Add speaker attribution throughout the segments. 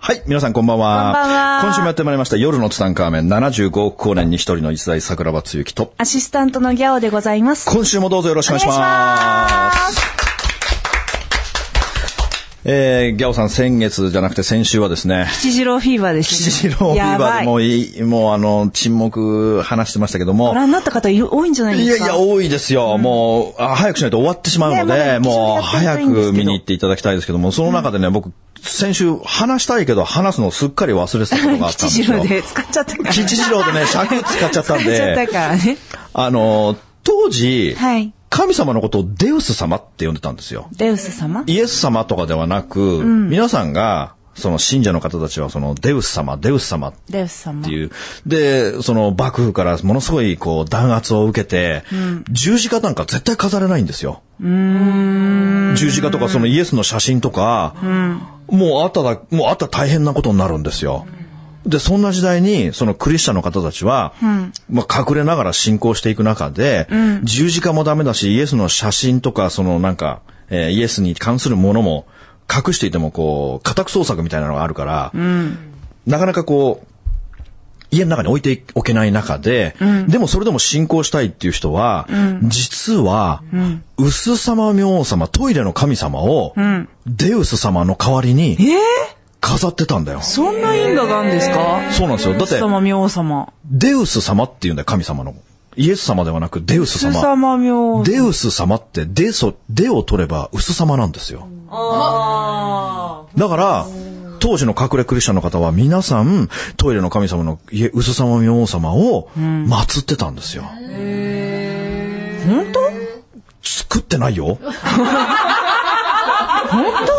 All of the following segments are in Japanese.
Speaker 1: はい、皆さんこんばんは。
Speaker 2: こんばんは。
Speaker 1: 今週もやってまいりました夜のツタンカーメン。75億光年に一人の一代桜庭つゆきと、
Speaker 2: アシスタントのギャオでございます。
Speaker 1: 今週もどうぞよろしくお願いします。
Speaker 2: す。
Speaker 1: えー、ギャオさん先月じゃなくて先週はですね、
Speaker 2: 吉次郎フィーバーです、
Speaker 1: 吉次郎フィーバーでもういい、もうあの、沈黙話してましたけども。
Speaker 2: ご、覧になった方い多いんじゃないですか？
Speaker 1: いやいや、多いですよ。もうあ、早くしないと終わってしまうの
Speaker 2: ねま
Speaker 1: で、
Speaker 2: だ
Speaker 1: もう早く見に行っていただきたいですけども、その中でね、僕、先週話したいけど、話すのをすっかり忘れてたことがあったんですよ。
Speaker 2: 吉次郎で使っちゃったから。
Speaker 1: 吉次郎でね、尺使っちゃったん
Speaker 2: 使っちゃった
Speaker 1: で、
Speaker 2: からね。
Speaker 1: あの、当時、
Speaker 2: はい。
Speaker 1: 神様のことをデウス様って呼んでたんですよ。
Speaker 2: デウス様？
Speaker 1: イエス様とかではなく、皆さんが、その信者の方たちは、そのデウス様、デウス様っ。ていう。で、その幕府からものすごいこう弾圧を受けて、十字架なんか絶対飾れないんですよ。十字架とかそのイエスの写真とか、もうあっただ、もうあったら大変なことになるんですよ。で、そんな時代に、そのクリスチャンの方たちは、まあ隠れながら信仰していく中で、十字架もダメだし、イエスの写真とか、そのなんか、えーイエスに関するものも隠していてもこう、家宅捜索みたいなのがあるから、なかなかこう、家の中に置いておけない中で、でもそれでも信仰したいっていう人は、実は、薄様明王様、トイレの神様を、デウス様の代わりに
Speaker 2: えー、
Speaker 1: 飾ってたんだよ。
Speaker 2: そんな因果があるんですか？
Speaker 1: そうなんですよ。だって、
Speaker 2: 様、明王様。
Speaker 1: デウス様って言うんだよ、神様の。イエス様ではなく、デウス
Speaker 2: ス
Speaker 1: 様。
Speaker 2: 様、明王
Speaker 1: デウス様って、デソ、デを取れば薄様なんですよ。だから、当時の隠れクリスチャンの方は皆さん、トイレの神様のイエ薄様明王様を祀ってたんですよ。
Speaker 2: 本当？
Speaker 1: 作ってないよ。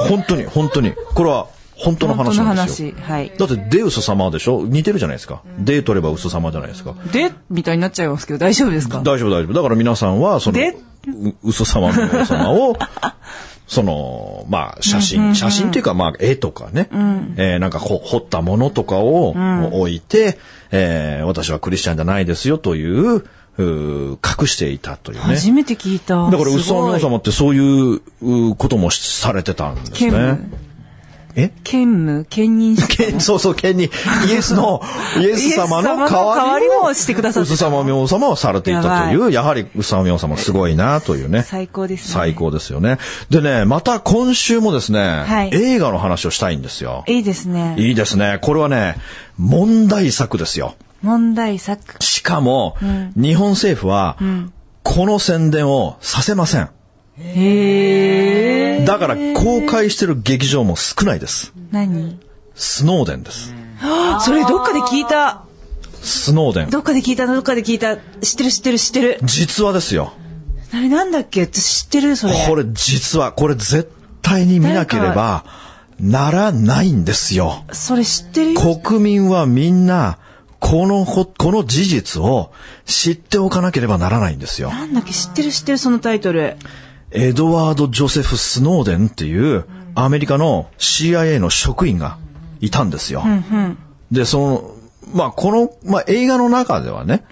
Speaker 1: 本当？に、本当に。これは本当の話なんですよ。
Speaker 2: 話。はい。
Speaker 1: だってデウス様でしょ？似てるじゃないですか。デ取れば薄様じゃないですか。
Speaker 2: で、みたいになっちゃいますけど、大丈夫ですか？
Speaker 1: 大丈夫大丈夫。だから皆さんは、その、
Speaker 2: で？
Speaker 1: う薄様の王様を、その、まあ、写真、写真っていうか、まあ、絵とかね、えーなんかほ彫ったものとかを置いて、えー私はクリスチャンじゃないですよという、うー隠していたというね。
Speaker 2: 初めて聞いた。
Speaker 1: だから、薄
Speaker 2: すごい
Speaker 1: 様の王様ってそういううこともされてたんです
Speaker 2: 兼
Speaker 1: ね
Speaker 2: 務。
Speaker 1: え？
Speaker 2: 兼務兼任者
Speaker 1: 兼そうそう、兼に、イエスの、イエス様の代
Speaker 2: イエス様の代わ
Speaker 1: わりを
Speaker 2: してくださってた
Speaker 1: 薄様明王様をされていたという、やはり薄様明王様すごいなというね。
Speaker 2: 最高ですね。
Speaker 1: 最高ですよね。でね、また今週もですね、
Speaker 2: はい
Speaker 1: 映画の話をしたいんですよ。
Speaker 2: いいですね。
Speaker 1: いいですね。これはね、問題作ですよ。
Speaker 2: 問題作。
Speaker 1: しかも、日本政府は、この宣伝をさせません。
Speaker 2: へえ。
Speaker 1: だから公開してる劇場も少ないです。
Speaker 2: 何？
Speaker 1: スノーデンです。
Speaker 2: それどっかで聞いた。
Speaker 1: スノーデン。
Speaker 2: どっかで聞いた、どっかで聞いた。知ってる知ってる知ってる。
Speaker 1: 実はですよ。
Speaker 2: あれなんだっけ？私知ってる？それ。
Speaker 1: これ実は、これ絶対に見なければならないんですよ。
Speaker 2: それ知ってるよ。
Speaker 1: 国民はみんな、このほ、この事実を知っておかなければならないんですよ。
Speaker 2: なんだっけ？知ってる知ってるそのタイトル。
Speaker 1: エドワード・ジョセフ・スノーデンっていうアメリカの CIA の職員がいたんですよ。で、その、まあ、この、まあ、映画の中ではね、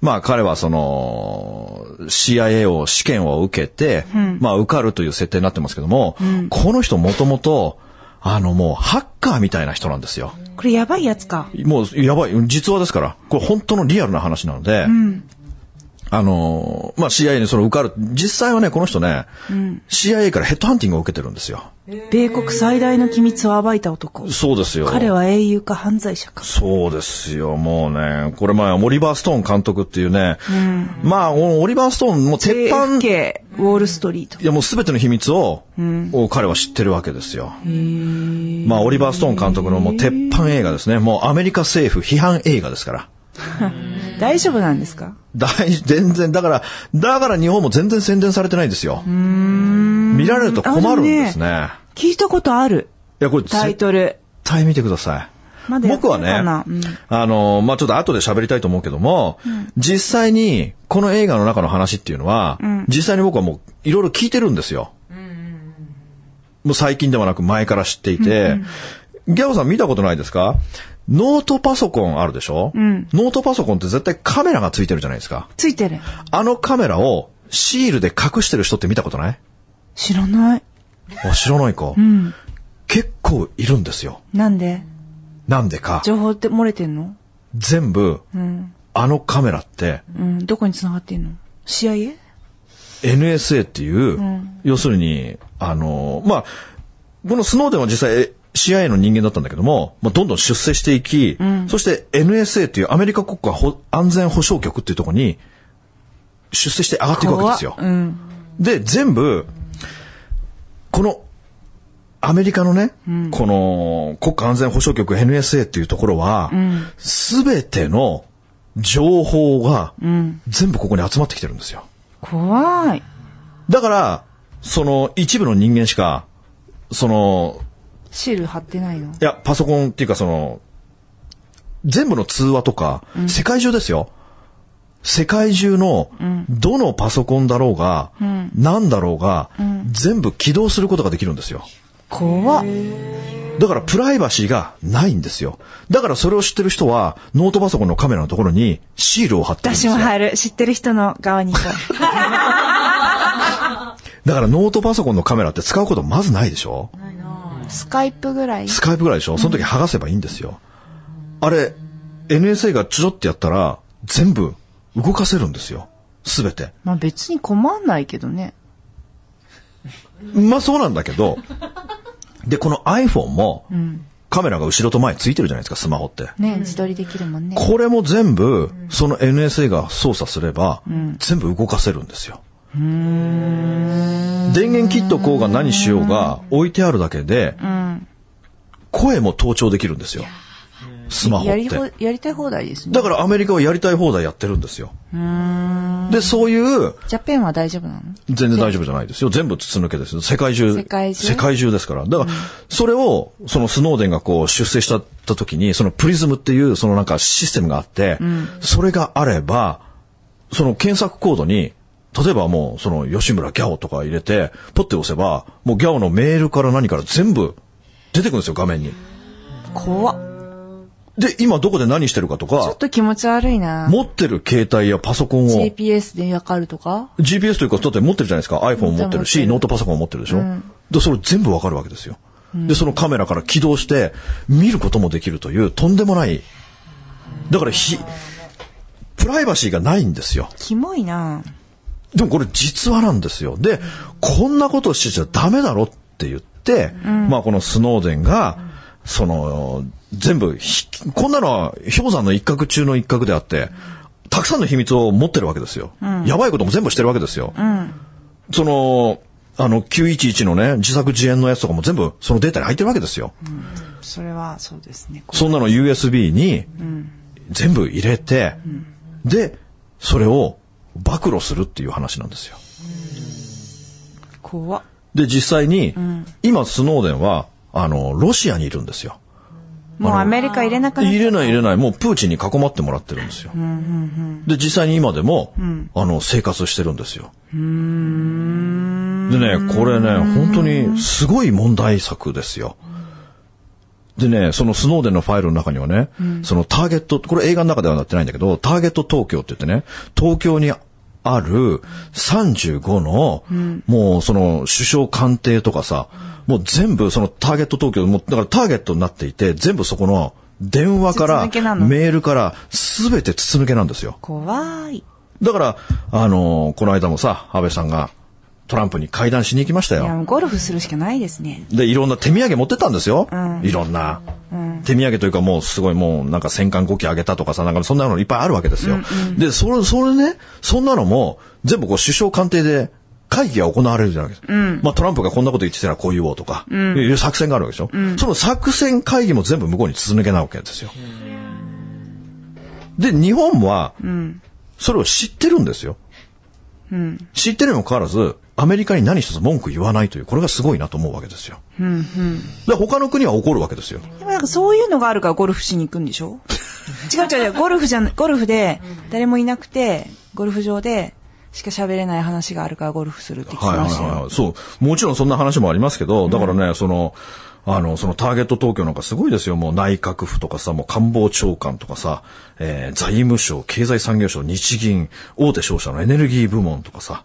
Speaker 1: まあ、彼はその、CIA を試験を受けて、まあ、受かるという設定になってますけども、この人もともと、あの、もう、ハッカーみたいな人なんですよ。
Speaker 2: これやばいやつか。
Speaker 1: もう、やばい、実話ですから。これ本当のリアルな話なので、あのーまあ、CIA にその受かる。実際はね、この人ね、CIA からヘッドハンティングを受けてるんですよ。
Speaker 2: 米国最大の機密を暴いた男。
Speaker 1: そうですよ。
Speaker 2: 彼は英雄か犯罪者か。
Speaker 1: そうですよ、もうね。これまあ、オリバー・ストーン監督っていうね、まあ、オリバー・ストーンも鉄板、
Speaker 2: JFK、ウォールストリート
Speaker 1: い。やもう全ての秘密を、を彼は知ってるわけですよ。まあ、オリバー・ストーン監督のもう鉄板映画ですね。もうアメリカ政府批判映画ですから。
Speaker 2: 大丈夫なんですか？
Speaker 1: 大、全然、だから、だから日本も全然宣伝されてないんですよ。見られると困るんですね。
Speaker 2: 聞いたことある。
Speaker 1: いや、これ
Speaker 2: タイ
Speaker 1: 絶
Speaker 2: トル。
Speaker 1: 対見てください。
Speaker 2: ま
Speaker 1: 僕はね、
Speaker 2: うん
Speaker 1: あの、まあ、ちょっと後で喋りたいと思うけども、実際に、この映画の中の話っていうのは、実際に僕はもう、いろいろ聞いてるんですよ。もう最近ではなく前から知っていて、ギャオさん見たことないですか？ノートパソコンあるでしょ、ノートパソコンって絶対カメラがついてるじゃないですか。
Speaker 2: ついてる。
Speaker 1: あのカメラをシールで隠してる人って見たことない？
Speaker 2: 知らない。
Speaker 1: あ、知らないか、
Speaker 2: うん。
Speaker 1: 結構いるんですよ。
Speaker 2: なんで？
Speaker 1: なんでか、
Speaker 2: 情報って漏れてんの？
Speaker 1: 全部、
Speaker 2: うん。
Speaker 1: あのカメラって、
Speaker 2: うん。どこに繋がってんの ?CIA?
Speaker 1: NSA っていう、要するに、あの、まあ、このスノーデンは実際え CIA の人間だったんだけども、まあ、どんどん出世していき、そして NSA っていうアメリカ国家ほ安全保障局っていうところに出世して上がっていくわけですよ。
Speaker 2: うん。
Speaker 1: で、全部、この、アメリカのね、この国家安全保障局 NSA っていうところは、すべ、ての情報が全部ここに集まってきてるんですよ。
Speaker 2: 怖い。
Speaker 1: だから、その一部の人間しか、その、
Speaker 2: シール貼ってないの？
Speaker 1: いや、パソコンっていうかその、全部の通話とか、世界中ですよ。世界中の、どのパソコンだろうが、何だろうが、全部起動することができるんですよ。
Speaker 2: 怖っ。
Speaker 1: だからプライバシーがないんですよ。だからそれを知ってる人は、ノートパソコンのカメラのところにシールを貼ってるんですよ。
Speaker 2: 私も入る。知ってる人の側に。
Speaker 1: だからノートパソコンのカメラって使うことまずないでしょ
Speaker 2: スカイプぐらい？
Speaker 1: スカイプぐらいでしょ？その時剥がせばいいんですよ。あれ、NSA がちょろってやったら、全部動かせるんですよ。すべて。
Speaker 2: まあ別に困んないけどね。
Speaker 1: まあそうなんだけど、で、この iPhone も、カメラが後ろと前ついてるじゃないですか、スマホって。
Speaker 2: ね自撮りできるもんね。
Speaker 1: これも全部、その NSA が操作すれば、全部動かせるんですよ。電源切っとこうが何しようが置いてあるだけで、声も盗聴できるんですよ。スマホっ
Speaker 2: やりほ
Speaker 1: て。
Speaker 2: やりたい放題ですね。
Speaker 1: だからアメリカはやりたい放題やってるんですよ。で、そういう、
Speaker 2: ジャペンは大丈夫なの？
Speaker 1: 全然大丈夫じゃないですよ。全部筒抜けですよ。世界中。
Speaker 2: 世界中？
Speaker 1: ですから。だから、それを、そのスノーデンがこう出世した時に、そのプリズムっていうそのなんかシステムがあって、それがあれば、その検索コードに、例えばもうその吉村ギャオとか入れて、ポッて押せば、もうギャオのメールから何から全部出てくるんですよ、画面に。
Speaker 2: 怖っ。
Speaker 1: で、今どこで何してるかと
Speaker 2: ちょっ
Speaker 1: か、
Speaker 2: と気持ち悪いな。
Speaker 1: 持ってる携帯やパソコンを、
Speaker 2: GPS でわかるとか
Speaker 1: ？GPS というか、だって持ってるじゃないですか。iPhone 持ってるし、ノートパソコンも持ってるでしょ？で、それ全部わかるわけですよ。で、そのカメラから起動して、見ることもできるという、とんでもない。だから、ひ、プライバシーがないんですよ。
Speaker 2: キモいな。
Speaker 1: でもこれ実話なんですよ。で、こんなことしてちゃダメだろって言って、まあこのスノーデンが、その、全部ひ、こんなのは氷山の一角中の一角であって、たくさんの秘密を持ってるわけですよ。やばいことも全部してるわけですよ。その、あの、911のね、自作自演のやつとかも全部そのデータに入ってるわけですよ。
Speaker 2: それはそうですね。
Speaker 1: そんなの USB に全部入れて、で、それを暴露するっていう話なんですよ。
Speaker 2: 怖っ。
Speaker 1: で、実際に、今スノーデンは、あの、ロシアにいるんですよ。
Speaker 2: もうアメリカ入れなくなっ
Speaker 1: 入れない入れない、もうプーチンに囲まってもらってるんですよ。で、実際に今でも、あの、生活してるんですよ。でね、これね、本当にすごい問題作ですよ。でね、そのスノーデンのファイルの中にはね、そのターゲット、これ映画の中ではなってないんだけど、ターゲット東京って言ってね、東京にある35の、もうその首相官邸とかさ、もう全部そのターゲット東京、もうだからターゲットになっていて、全部そこの電話から、メールから、すべて筒抜けなんですよ。
Speaker 2: 怖い。
Speaker 1: だから、あのーこの間もさ、安倍さんがトランプに会談しに行きました
Speaker 2: いや、
Speaker 1: よ。
Speaker 2: ゴルフするしかないですね。
Speaker 1: で、いろんな手土産持ってったんですよ。
Speaker 2: うん
Speaker 1: いろんな。手土産というかもうすごいもうなんか戦艦5機あげたとかさ、なんかそんなのいっぱいあるわけですよ。で、それ、それね、そんなのも全部こう首相官邸で会議が行われるじゃないですか。まあトランプがこんなこと言ってたらこう言おうとか、いう作戦があるわけでしょ。その作戦会議も全部向こうに筒抜けなわけですよ。で、日本は、それを知ってるんですよ。知ってるにもかかわらず、アメリカに何一つ文句言わないという、これがすごいなと思うわけですよ。で、他の国は怒るわけですよ。
Speaker 2: でもなんかそういうのがあるからゴルフしに行くんでしょ？違う違う違う、ゴルフじゃん、ゴルフで誰もいなくて、ゴルフ場でしか喋れない話があるからゴルフするって聞き
Speaker 1: はいはい
Speaker 2: ましたよ。
Speaker 1: はい。そう。もちろんそんな話もありますけど、だからね、その、あの、そのターゲット東京なんかすごいですよ。もう内閣府とかさ、もう官房長官とかさ、えー財務省、経済産業省、日銀、大手商社のエネルギー部門とかさ、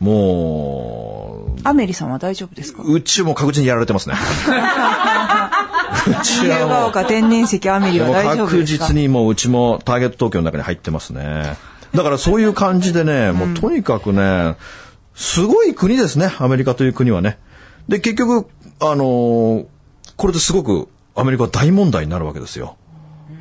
Speaker 1: も
Speaker 2: アメリさんは大丈夫ですか？
Speaker 1: う、うちも確実にやられてますね。うち
Speaker 2: 自由が
Speaker 1: は
Speaker 2: 丘天然石アメリ
Speaker 1: もう、
Speaker 2: は大丈夫
Speaker 1: もう確
Speaker 2: ですか
Speaker 1: 実にもううちもターゲット東京の中に入ってますね。だからそういう感じでね、もうとにかくね、すごい国ですね、アメリカという国はね。で、結局、あのーこれですごくアメリカは大問題になるわけですよ。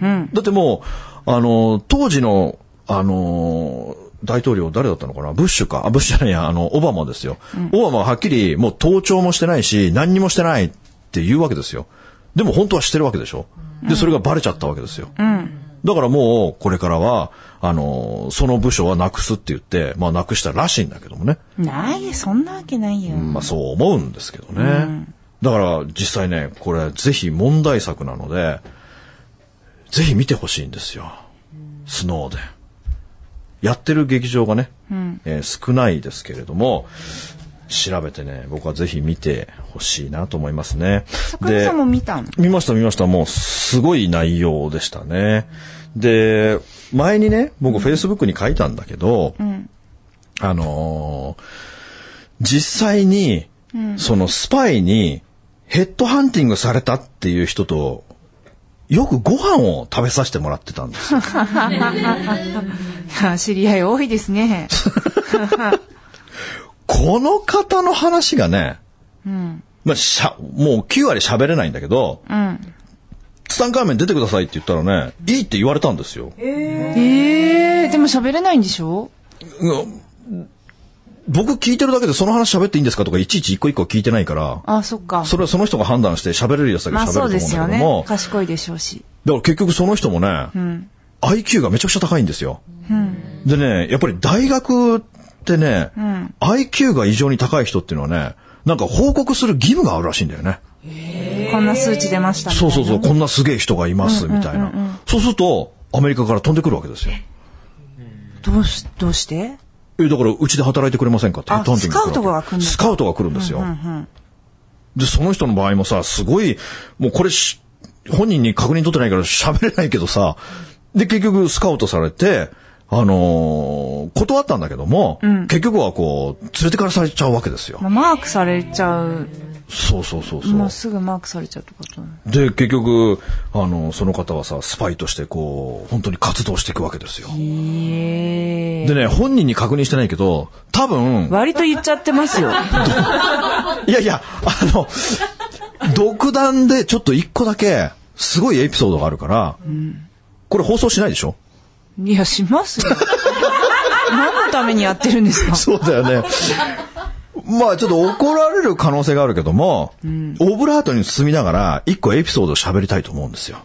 Speaker 1: だってもう、あのー当時の、あのー大統領誰だったのかな？ブッシュか。あ、ブッシュじゃないや、あの、オバマですよ。オバマははっきりもう盗聴もしてないし、何にもしてないって言うわけですよ。でも本当はしてるわけでしょ。で、それがバレちゃったわけですよ。だからもう、これからは、あのーその部署はなくすって言って、まあなくしたらしいんだけどもね。
Speaker 2: ないよ、そんなわけないよ。
Speaker 1: まあそう思うんですけどね。だから実際ね、これぜひ問題作なので、ぜひ見てほしいんですよ。スノーで。やってる劇場がね、えー少ないですけれども、調べてね、僕はぜひ見てほしいなと思いますね。
Speaker 2: 桜井さんも見たの？
Speaker 1: 見ました見ました。もうすごい内容でしたね。で、前にね、僕フェイスブックに書いたんだけど、あのー実際に、そのスパイにヘッドハンティングされたっていう人と、よくご飯を食べさせてもらってたんですよ。
Speaker 2: 知り合い多いですね。
Speaker 1: この方の話がね、まあ、しゃ、もう9割喋れないんだけど、ツタンカーメン出てくださいって言ったらね、いいって言われたんですよ。
Speaker 2: ええでも喋れないんでしょ？
Speaker 1: 僕聞いてるだけでその話喋っていいんですかとかいちいち一個一個聞いてないから、
Speaker 2: あ、そっか。
Speaker 1: それはその人が判断して喋れるやつだけ
Speaker 2: まあ
Speaker 1: 喋ると思うんだ
Speaker 2: そうですよね
Speaker 1: けども、。
Speaker 2: 賢いでしょうし。
Speaker 1: だから結局その人もね、IQ がめちゃくちゃ高いんですよ。でね、やっぱり大学ってね、IQ が異常に高い人っていうのはね、なんか報告する義務があるらしいんだよね。
Speaker 2: こんな数値出ました
Speaker 1: そうそうそう、こんなすげえ人がいます、みたいな。そうすると、アメリカから飛んでくるわけですよ。
Speaker 2: どうし、どうして？
Speaker 1: え、だから、うちで働いてくれませんかって
Speaker 2: あ
Speaker 1: ヘッドハンティング
Speaker 2: スカウトが来る
Speaker 1: スカウトが来るんですよ。で、その人の場合もさ、すごい、もうこれし、本人に確認取ってないから喋れないけどさ、で、結局スカウトされて、あのー断ったんだけども、結局はこう、連れてからされちゃうわけですよ。
Speaker 2: まあ、マークされちゃう。
Speaker 1: そうそうそうそう。
Speaker 2: もうすぐマークされちゃうってこと
Speaker 1: で、結局、あの、その方はさ、スパイとしてこう、本当に活動していくわけですよ。
Speaker 2: ええ
Speaker 1: でね、本人に確認してないけど、多分、
Speaker 2: 割と言っちゃってますよ。
Speaker 1: いやいや、あの、独断でちょっと一個だけ、すごいエピソードがあるから、これ放送しないでしょ？
Speaker 2: いや、しますよ。何のためにやってるんですか？
Speaker 1: そうだよね。まあちょっと怒られる可能性があるけども、オブラートに包みながら一個エピソードを喋りたいと思うんですよ。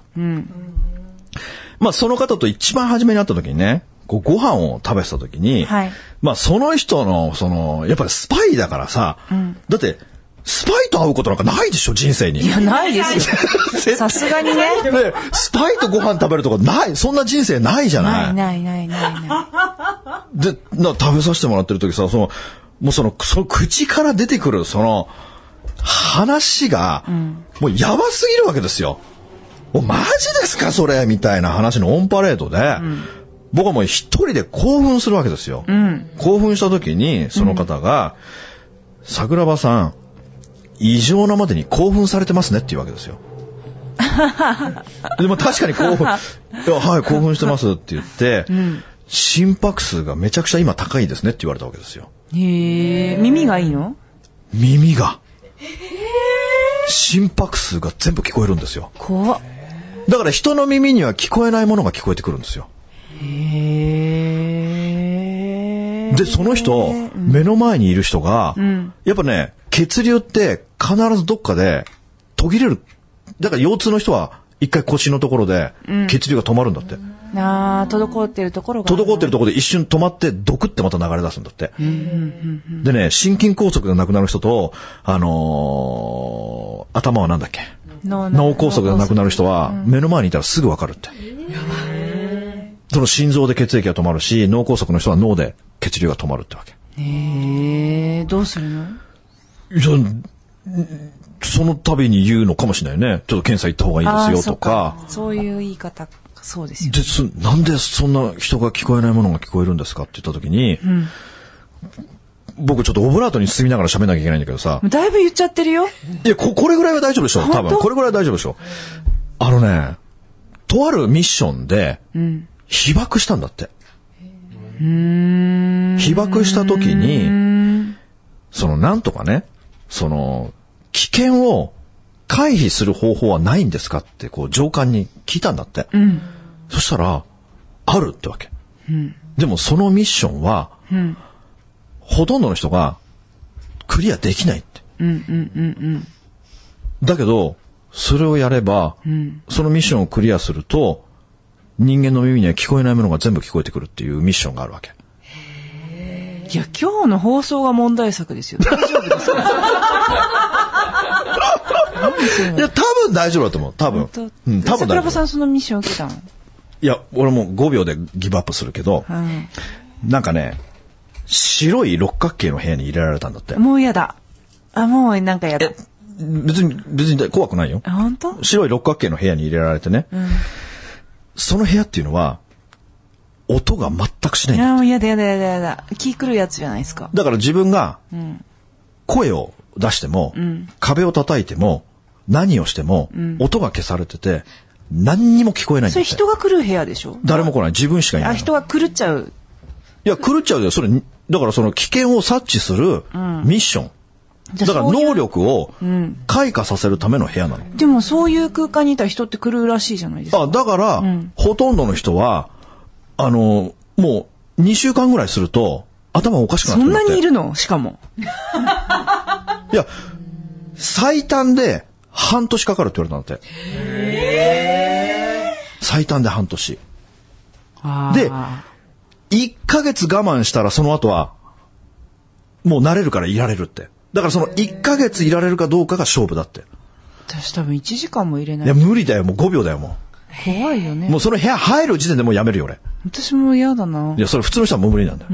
Speaker 1: まあその方と一番初めに会った時にね、こうご飯を食べてた時に、
Speaker 2: はい
Speaker 1: まあその人の、その、やっぱりスパイだからさ、だって、スパイと会うことなんかないでしょ、人生に。
Speaker 2: いや、ないですよ。さすがにね。
Speaker 1: でスパイとご飯食べるとかない、そんな人生ないじゃない。
Speaker 2: ないないないないな
Speaker 1: で、な食べさせてもらってる時さ、その、もうその、その口から出てくる、その、話が、もうやばすぎるわけですよ。お、マジですかそれみたいな話のオンパレードで、僕はもう一人で興奮するわけですよ。興奮した時に、その方が、桜庭さん、異常なまでに興奮されてますねっていうわけですよ。でも確かに興奮、い やはい、興奮してますって言って、心拍数がめちゃくちゃ今高いですねって言われたわけですよ。
Speaker 2: へえ、耳がいいの？
Speaker 1: 耳が。心拍数が全部聞こえるんですよ。
Speaker 2: 怖っ。
Speaker 1: だから人の耳には聞こえないものが聞こえてくるんですよ。
Speaker 2: へえ。
Speaker 1: で、その人、目の前にいる人が、やっぱね、血流って必ずどっかで途切れる。だから腰痛の人は一回腰のところで血流が止まるんだって。
Speaker 2: ああ、滞ってるところが。
Speaker 1: 滞ってるところで一瞬止まって、ドクってまた流れ出すんだって。でね、心筋梗塞がなくなる人と、あのー頭はなんだっけ？
Speaker 2: 脳
Speaker 1: 脳梗塞がなくなる人は、目の前にいたらすぐわかるって。その心臓で血液が止まるし、脳梗塞の人は脳で血流が止まるってわけ。
Speaker 2: へえ、どうするの？
Speaker 1: いや、んその度に言うのかもしれないね。ちょっと検査行った方がいいですよとか。
Speaker 2: そうそういう言い方、そうですよ。
Speaker 1: ですなんでそんな人が聞こえないものが聞こえるんですかって言った時に、僕ちょっとオブラートに包みながら喋んなきゃいけないんだけどさ、
Speaker 2: だいぶ言っちゃってるよ。
Speaker 1: いや、こ、これぐらいは大丈夫でしょ多分。これぐらいは大丈夫でしょあのね、とあるミッションで、被爆したんだって。被爆した時に、そのなんとかね、その、危険を回避する方法はないんですかって、こう、上官に聞いたんだって。そしたら、あるってわけ。でもそのミッションは、ほとんどの人がクリアできないって。だけど、それをやれば、そのミッションをクリアすると、人間の耳には聞こえないものが全部聞こえてくるっていうミッションがあるわけ。
Speaker 2: いや、今日の放送が問題作ですよ。大丈夫ですか？
Speaker 1: いや、多分大丈夫だと思う。多分うん、多分。
Speaker 2: 桜庭さんそのミッション受けたの
Speaker 1: いや、俺もう5秒でギブアップするけど、
Speaker 2: うん。
Speaker 1: なんかね、白い六角形の部屋に入れられたんだって。
Speaker 2: もう嫌だ。あ、もうなんか嫌だ。
Speaker 1: 別に、別に怖くないよ。
Speaker 2: あ、本当？
Speaker 1: 白い六角形の部屋に入れられてね。その部屋っていうのは、音が全くしない
Speaker 2: い。や、もう嫌だ嫌だ嫌だ嫌だ。気狂うやつじゃないですか。
Speaker 1: だから自分が、声を出しても、壁を叩いても、何をしても、音が消されてて、何にも聞こえないん
Speaker 2: それ
Speaker 1: だって。
Speaker 2: 人が来る部屋でしょ？
Speaker 1: 誰も来ない。自分しかいな
Speaker 2: あ、
Speaker 1: いの。
Speaker 2: 人が狂っちゃう。
Speaker 1: いや、狂っちゃうよ。それ、だからその危険を察知するミッション。
Speaker 2: じゃあ
Speaker 1: だから
Speaker 2: そういう
Speaker 1: 能力を開花させるための部屋なの。
Speaker 2: でもそういう空間にいたら人って狂うらしいじゃないですか。
Speaker 1: あ、だから、ほとんどの人は、あの、もう2週間ぐらいすると、頭おかしくなっ
Speaker 2: そん
Speaker 1: てくるって
Speaker 2: なにいるの？しかも。
Speaker 1: いや、最短で半年かかるって言われたんだって。最短で半年。で
Speaker 2: あ
Speaker 1: 1ヶ月我慢したらその後は、もう慣れるからいられるって。だからその1ヶ月いられるかどうかが勝負だって。
Speaker 2: ー私多分1時間も入れない
Speaker 1: いや、
Speaker 2: い。
Speaker 1: 無理だよ。もう5秒だよ、も
Speaker 2: 怖いよね
Speaker 1: う。も。うその部屋入る時点でもうやめるよ、俺。
Speaker 2: 私も嫌だな。
Speaker 1: いや、それ普通の人はもう無理なんだよ。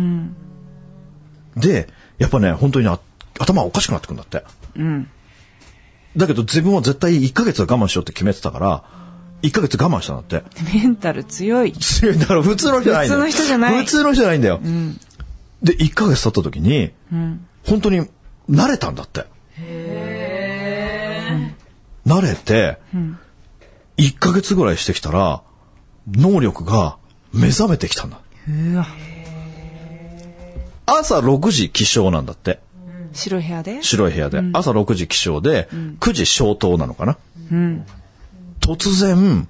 Speaker 1: で、やっぱね、本当にあ頭おかしくなってくんだって。
Speaker 2: うん。
Speaker 1: だけど自分は絶対1ヶ月は我慢しようって決めてたから、1ヶ月我慢したんだって。
Speaker 2: メンタル強い。
Speaker 1: 強いだから普通の人じゃないんだよ。
Speaker 2: 普通の人じゃない
Speaker 1: 普通の人じゃないんだよ。で、1ヶ月経った時に、本当に慣れたんだって。慣れて、1ヶ月ぐらいしてきたら、能力が目覚めてきたんだ。朝6時起床なんだって。
Speaker 2: 白い部屋で？
Speaker 1: 白い部屋で。朝6時起床で、9時消灯なのかな。突然、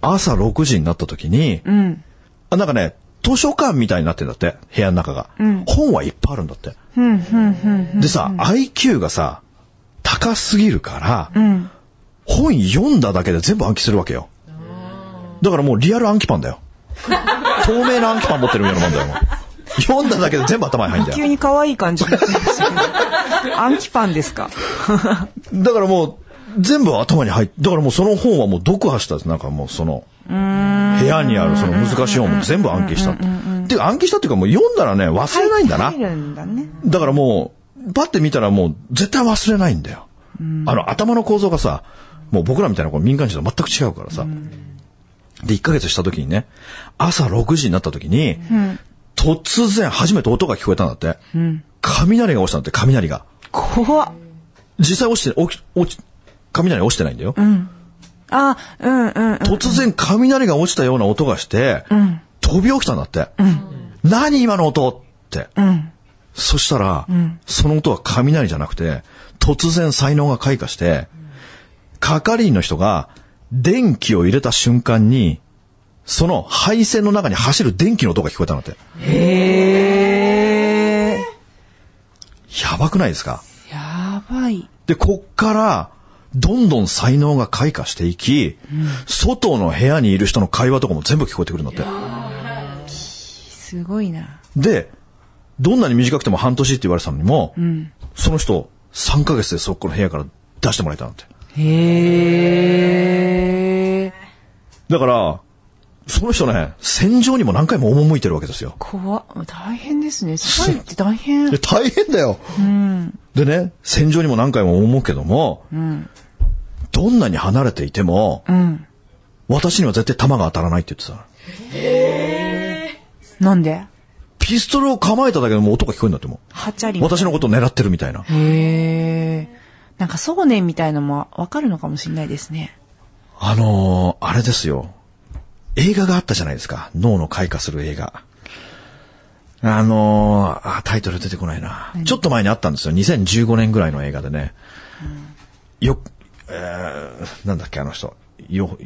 Speaker 1: 朝6時になった時に、
Speaker 2: うん。
Speaker 1: あなんかね、図書館みたいになってんだって、部屋の中が。本はいっぱいあるんだって。
Speaker 2: うん、うん、うん。
Speaker 1: でさ、IQ がさ、高すぎるから、
Speaker 2: ん
Speaker 1: 本読んだだけで全部暗記するわけよ。だからもうリアル暗記パンだよ。透明な暗記パン持ってるみたいなもんだよ。読んだだけで全部頭に入んだよ。
Speaker 2: 急に可愛い感じになってますけど暗記パンですか？
Speaker 1: だからもう、全部頭に入って、だからもうその本はもう読破したんです。なんかもうその、部屋にあるその難しい本も全部暗記した。っていうか暗記したっていうかもう読んだらね、忘れないんだな。
Speaker 2: 入るんだね。
Speaker 1: だからもう、パッて見たらもう絶対忘れないんだよ。あの頭の構造がさ、もう僕らみたいなこう民間人と全く違うからさ。で、1ヶ月した時にね、朝6時になった時に、突然初めて音が聞こえたんだって。雷が落ちたんだって、雷が。
Speaker 2: 怖っ。
Speaker 1: 実際落ちて、落ち、落ち、雷落ちてないんだよ。
Speaker 2: あ、うん、うん、うん。
Speaker 1: 突然雷が落ちたような音がして、飛び起きたんだって。何今の音って。そしたら、その音は雷じゃなくて、突然才能が開花して、係員の人が電気を入れた瞬間に、その配線の中に走る電気の音が聞こえたんだって。
Speaker 2: へー。
Speaker 1: やばくないですか？
Speaker 2: やばい。
Speaker 1: で、こっから、どんどん才能が開花していき、外の部屋にいる人の会話とかも全部聞こえてくるんだって。
Speaker 2: すごいな。
Speaker 1: で、どんなに短くても半年って言われてたのにも、その人3ヶ月でそこの部屋から出してもらえたなんて。
Speaker 2: へえ。
Speaker 1: だから、その人ね、戦場にも何回も赴いてるわけですよ。
Speaker 2: 怖っ大変ですね。スパイって大変。
Speaker 1: で大変だよ。
Speaker 2: うん。
Speaker 1: でね、戦場にも何回も赴くけども、
Speaker 2: うん。
Speaker 1: どんなに離れていても、
Speaker 2: うん。
Speaker 1: 私には絶対弾が当たらないって言ってた。
Speaker 2: なんで？
Speaker 1: ピストルを構えただけでもう音が聞こえるんだっても
Speaker 2: はちゃり
Speaker 1: う。私のことを狙ってるみたいな。
Speaker 2: へえ。なんか想念みたいのもわかるのかもしれないですね。
Speaker 1: あのーあれですよ。映画があったじゃないですか。脳の開花する映画。あのーあ、タイトル出てこないな。ちょっと前にあったんですよ。2015年ぐらいの映画でね。よ、えー、なんだっけ、あの人。よ、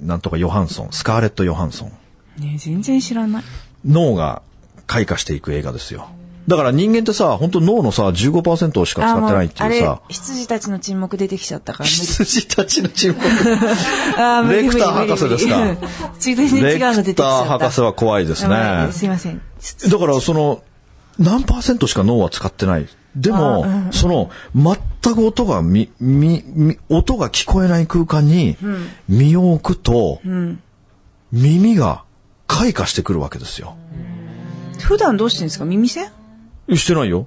Speaker 1: なんとかヨハンソン。スカーレット・ヨハンソン。
Speaker 2: ね全然知らない。
Speaker 1: 脳が開花していく映画ですよ。だから人間ってさ、本当脳のさ、15%しか使ってないっていうさ、、
Speaker 2: 羊たちの沈黙出てきちゃったから。
Speaker 1: 羊たちの注目。
Speaker 2: あー無理
Speaker 1: レクター博士ですか？
Speaker 2: 全然違うの出てきちゃった。
Speaker 1: レクター博士は怖いですね
Speaker 2: すいません。
Speaker 1: だからその、何パーセントしか脳は使ってない。でも、その、全く音がみ、み、み、音が聞こえない空間に身を置くと、
Speaker 2: うん。
Speaker 1: 耳が開花してくるわけですよ。
Speaker 2: 普段どうしてるんですか？耳栓？
Speaker 1: してないよ。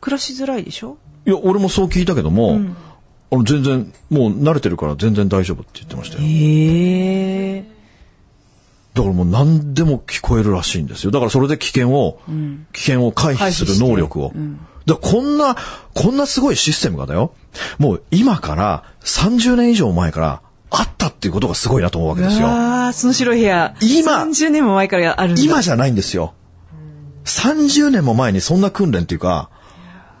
Speaker 2: 暮らしづらいでしょ？
Speaker 1: いや、俺もそう聞いたけども、あの全然、もう慣れてるから全然大丈夫って言ってましたよ。
Speaker 2: へえ。
Speaker 1: だからもう何でも聞こえるらしいんですよ。だからそれで危険を、危険を回避する能力を。
Speaker 2: うん
Speaker 1: だこんな、こんなすごいシステムがだよ。もう今から30年以上前からあったっていうことがすごいなと思うわけですよ。
Speaker 2: ああ、その白い部屋。
Speaker 1: 今
Speaker 2: 30年も前からある。
Speaker 1: 今じゃないんですよ。30年も前にそんな訓練っていうか、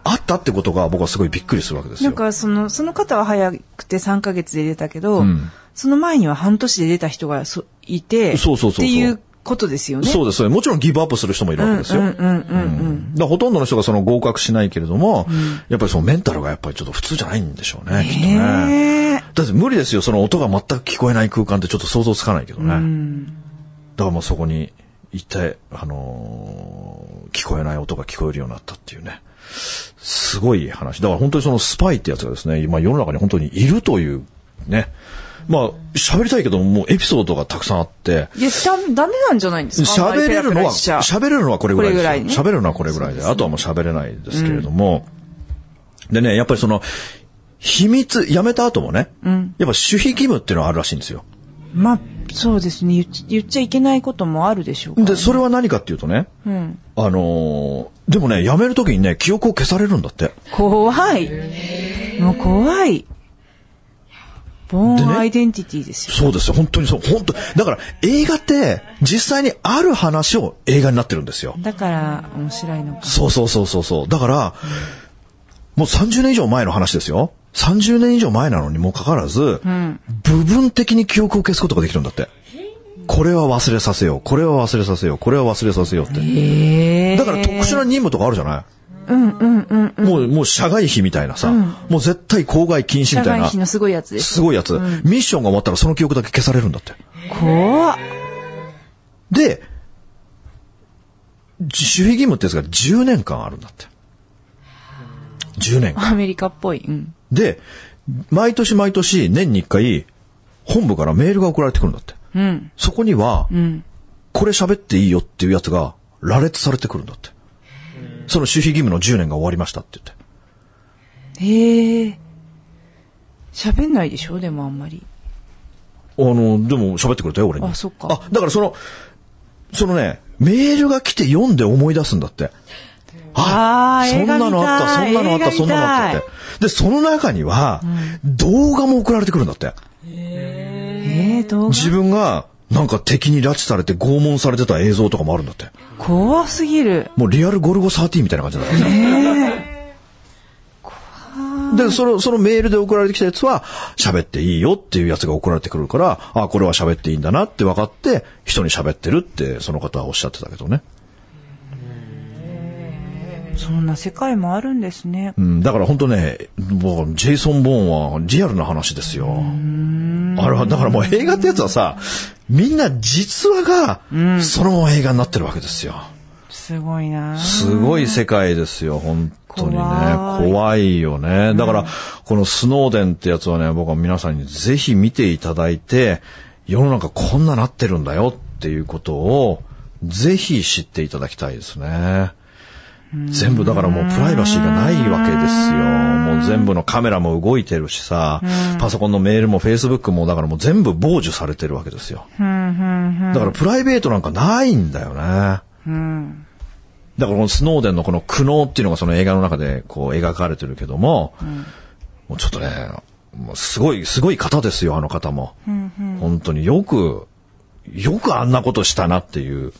Speaker 1: あったってことが僕はすごいびっくりするわけですよ。
Speaker 2: なんかその、その方は早くて3ヶ月で出たけど、
Speaker 1: ん
Speaker 2: その前には半年で出た人がそいて、
Speaker 1: そうそうそう
Speaker 2: っていうことですよね。
Speaker 1: そうです。もちろんギブアップする人もいるわけですよ。
Speaker 2: うんうんうんうん。
Speaker 1: ほとんどの人がその合格しないけれども、やっぱりそのメンタルがやっぱりちょっと普通じゃないんでしょうね、きっとね。だって無理ですよ、その音が全く聞こえない空間ってちょっと想像つかないけどね。
Speaker 2: うん。
Speaker 1: だからもうそこに行って、あのー聞こえない音が聞こえるようになったっていうね。すごい話。だから本当にそのスパイってやつがですね、今世の中に本当にいるというね。まあ、喋りたいけども、もうエピソードがたくさんあって、
Speaker 2: いや、ダメダメなんじゃないんですか？
Speaker 1: 喋れるのは、喋れるのはこれぐらいです喋れるのはこれぐらいで、あとはもう喋れないですけれども、でね、やっぱりその、秘密、やめた後もね、
Speaker 2: ん
Speaker 1: やっぱ守秘義務っていうのはあるらしいんですよ。
Speaker 2: まあ、そうですね言っっちゃいけないこともあるでしょうから
Speaker 1: で、それは何かっていうとね、
Speaker 2: うん。
Speaker 1: あのーでもね、辞めるときにね、記憶を消されるんだって。
Speaker 2: 怖い。もう怖い。ボーンアイデンティティですよ。
Speaker 1: そうですよ、本当にそう、本当だから映画って、実際にある話を映画になってるんですよ。
Speaker 2: だから、面白いのか。
Speaker 1: そうそうそうそうそう。だから、もう30年以上前の話ですよ。30年以上前なのにもかかわらず、
Speaker 2: ん
Speaker 1: 部分的に記憶を消すことができるんだって。これは忘れさせよう。これは忘れさせよう。これは忘れさせようって。だから特殊な任務とかあるじゃない？
Speaker 2: うんうんうんうん。
Speaker 1: もう、もう社外費みたいなさ、もう絶対公害禁止
Speaker 2: 社
Speaker 1: みたいな
Speaker 2: 外費、のすごいやつです。
Speaker 1: すごいやつ、ミッションが終わったらその記憶だけ消されるんだって。
Speaker 2: 怖っ。
Speaker 1: で、守秘義務ってやつが10年間あるんだって。10年間。
Speaker 2: アメリカっぽい。うん。
Speaker 1: で、毎年毎年年に1回、本部からメールが送られてくるんだって。
Speaker 2: うん。
Speaker 1: そこには、
Speaker 2: うん。
Speaker 1: これ喋っていいよっていうやつが羅列されてくるんだって。その守秘義務の10年が終わりましたって言って。
Speaker 2: へえ。喋んないでしょ？でもあんまり。
Speaker 1: あの、でも喋ってくれたよ、俺に。
Speaker 2: あそっか
Speaker 1: あ、だからその、そのね、メールが来て読んで思い出すんだって。
Speaker 2: あー
Speaker 1: そんなのあった、そんなのあった、そんなのあったって。で、その中には、動画も送られてくるんだって。
Speaker 2: ええ、動画
Speaker 1: 自分が、なんか敵に拉致されて拷問されてた映像とかもあるんだって。
Speaker 2: 怖すぎる。
Speaker 1: もうリアルゴルゴ13みたいな感じだったね。で、その、そのメールで送られてきたやつは、喋っていいよっていうやつが送られてくるから、あ、これは喋っていいんだなって分かって、人に喋ってるって、その方はおっしゃってたけどね。
Speaker 3: そんな世界もあるんですね。
Speaker 1: うん、だから本当ね、もうジェイソン・ボーンはリアルな話ですよ。あれは、だからもう映画ってやつはさ、みんな実話が、そのまま映画になってるわけですよ。
Speaker 3: すごいな
Speaker 1: すごい世界ですよ、本当にね。
Speaker 3: 怖い
Speaker 1: 怖いよね。だから、このスノーデンってやつはね、僕は皆さんにぜひ見ていただいて、世の中こんななってるんだよっていうことを、ぜひ知っていただきたいですね。全部だからもうプライバシーがないわけですよ。もう全部のカメラも動いてるしさ、パソコンのメールもフェイスブックもだからもう全部傍受されてるわけですよ。だからプライベートなんかないんだよね。だからこのスノーデンのこの苦悩っていうのがその映画の中でこう描かれてるけども、もうちょっとね、もうすごい、すごい方ですよ、あの方も。本当によく、よくあんなことしたなっていう。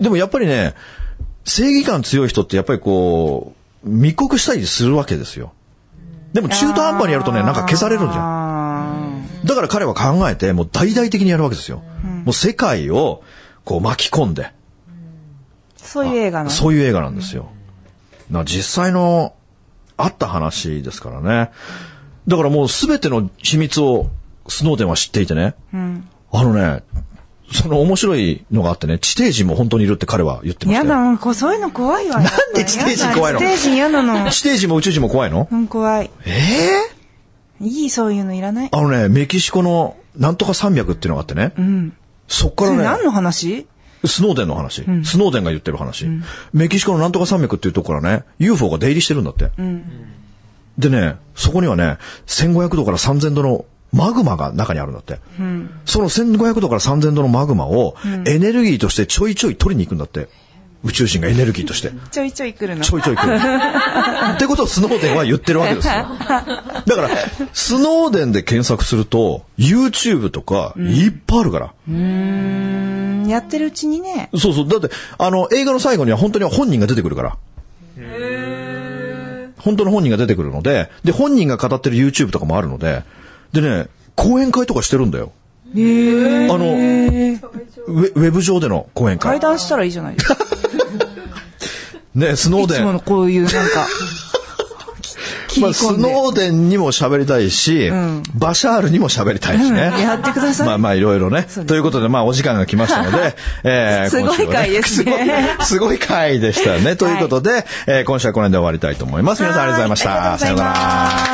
Speaker 1: でもやっぱりね、正義感強い人ってやっぱりこう、密告したりするわけですよ。でも中途半端にやるとね、なんか消されるんじゃん。だから彼は考えて、もう大々的にやるわけですよ。もう世界をこう巻き込んで。
Speaker 3: そういう映画なの
Speaker 1: そういう映画なんですよ。な実際のあった話ですからね。だからもうすべての秘密をスノーデンは知っていてね。あのね、その面白いのがあってね、地底人も本当にいるって彼は言ってましたよ。
Speaker 3: やだ、こうそういうの怖いわ。
Speaker 1: なんで地底人怖いの？
Speaker 3: 地底人嫌なの。
Speaker 1: 地底人も宇宙人も怖いの？
Speaker 3: うん、怖い。
Speaker 1: ええ
Speaker 3: いい、そういうのいらない？
Speaker 1: あのね、メキシコのなんとか山脈っていうのがあってね。そっからね、
Speaker 3: 何の話？
Speaker 1: スノーデンの話、スノーデンが言ってる話、メキシコのなんとか山脈っていうところからね、UFO が出入りしてるんだって。でね、そこにはね、1500度から3000度のマグマが中にあるんだって。その1500度から3000度のマグマをエネルギーとしてちょいちょい取りに行くんだって。宇宙人がエネルギーとして。
Speaker 3: ちょいちょい来るの。
Speaker 1: ちょいちょい来る。ってことをスノーデンは言ってるわけですよ。だから、スノーデンで検索すると、YouTube とかいっぱいあるから。
Speaker 3: うんやってるうちにね。
Speaker 1: そうそう。だって、あの、映画の最後には本当に本人が出てくるから。本当の本人が出てくるので、で、本人が語ってる YouTube とかもあるので、でね、講演会とかしてるんだよ。あの、ウェウェブ上での講演会。
Speaker 3: 階段したらいいじゃないですか。
Speaker 1: ね、スノーデン。
Speaker 3: いつものこういうなんか、切
Speaker 1: まあ、ス。ノーデンにも喋りたいし、バシャールにも喋りたいしね。
Speaker 3: うんやってください
Speaker 1: まあまあいろいろね。ということで、まあお時間が来ましたので、えー
Speaker 3: すごい回ですね
Speaker 1: すごい回でしたね。ということで、えー今週はこの辺で終わりたいと思います。皆さんありがとうございました。
Speaker 3: はいありがとうございます